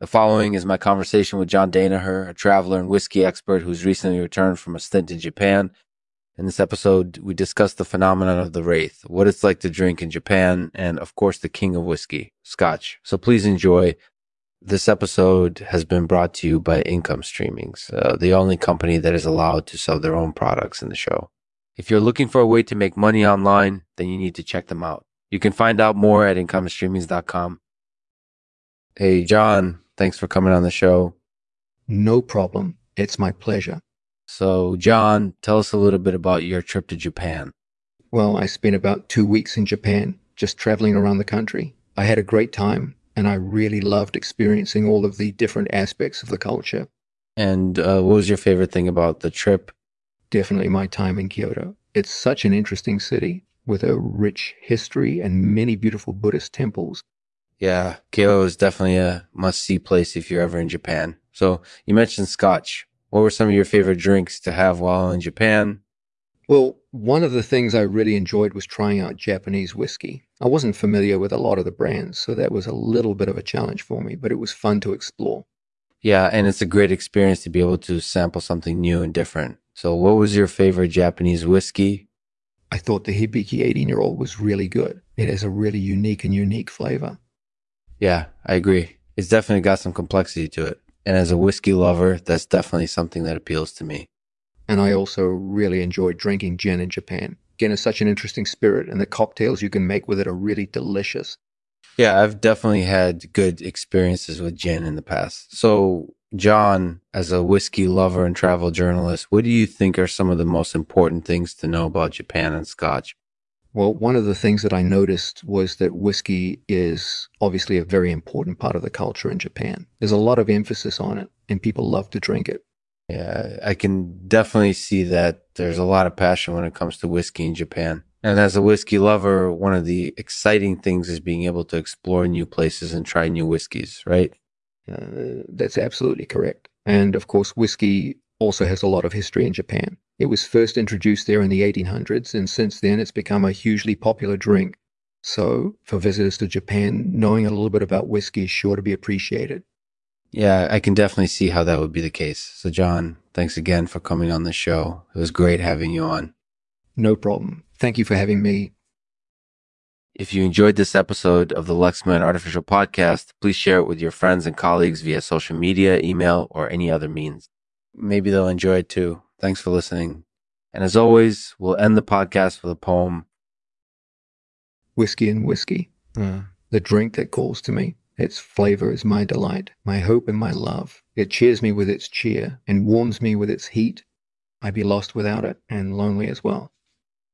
The following is my conversation with John Danaher, a traveler and whiskey expert who's recently returned from a stint in Japan. In this episode, we discuss the phenomenon of the Wraith, what it's like to drink in Japan, and of course, the king of whiskey, Scotch. So please enjoy. This episode has been brought to you by Income Streamings, uh, the only company that is allowed to sell their own products in the show. If you're looking for a way to make money online, then you need to check them out. You can find out more at incomestreamings.com. Hey, John, thanks for coming on the show. No problem. It's my pleasure. So, John, tell us a little bit about your trip to Japan. Well, I spent about two weeks in Japan, just traveling around the country. I had a great time, and I really loved experiencing all of the different aspects of the culture. And uh, what was your favorite thing about the trip? Definitely my time in Kyoto. It's such an interesting city with a rich history and many beautiful Buddhist temples. Yeah, Kyoto is definitely a must see place if you're ever in Japan. So, you mentioned scotch. What were some of your favorite drinks to have while in Japan? Well, one of the things I really enjoyed was trying out Japanese whiskey. I wasn't familiar with a lot of the brands, so that was a little bit of a challenge for me, but it was fun to explore. Yeah, and it's a great experience to be able to sample something new and different. So, what was your favorite Japanese whiskey? I thought the Hibiki 18 year old was really good. It has a really unique and unique flavor. Yeah, I agree. It's definitely got some complexity to it. And as a whiskey lover, that's definitely something that appeals to me. And I also really enjoy drinking gin in Japan. Gin is such an interesting spirit, and the cocktails you can make with it are really delicious. Yeah, I've definitely had good experiences with gin in the past. So, John, as a whiskey lover and travel journalist, what do you think are some of the most important things to know about Japan and Scotch? Well, one of the things that I noticed was that whiskey is obviously a very important part of the culture in Japan. There's a lot of emphasis on it, and people love to drink it. Yeah, I can definitely see that there's a lot of passion when it comes to whiskey in Japan. And as a whiskey lover, one of the exciting things is being able to explore new places and try new whiskeys, right? Uh, that's absolutely correct. And of course, whiskey also has a lot of history in Japan. It was first introduced there in the 1800s, and since then it's become a hugely popular drink. So, for visitors to Japan, knowing a little bit about whiskey is sure to be appreciated. Yeah, I can definitely see how that would be the case. So, John, thanks again for coming on the show. It was great having you on. No problem. Thank you for having me. If you enjoyed this episode of the Lexman Artificial Podcast, please share it with your friends and colleagues via social media, email, or any other means. Maybe they'll enjoy it too. Thanks for listening. And as always, we'll end the podcast with a poem. Whiskey and whiskey, uh, the drink that calls to me. Its flavor is my delight, my hope and my love. It cheers me with its cheer and warms me with its heat. I'd be lost without it and lonely as well.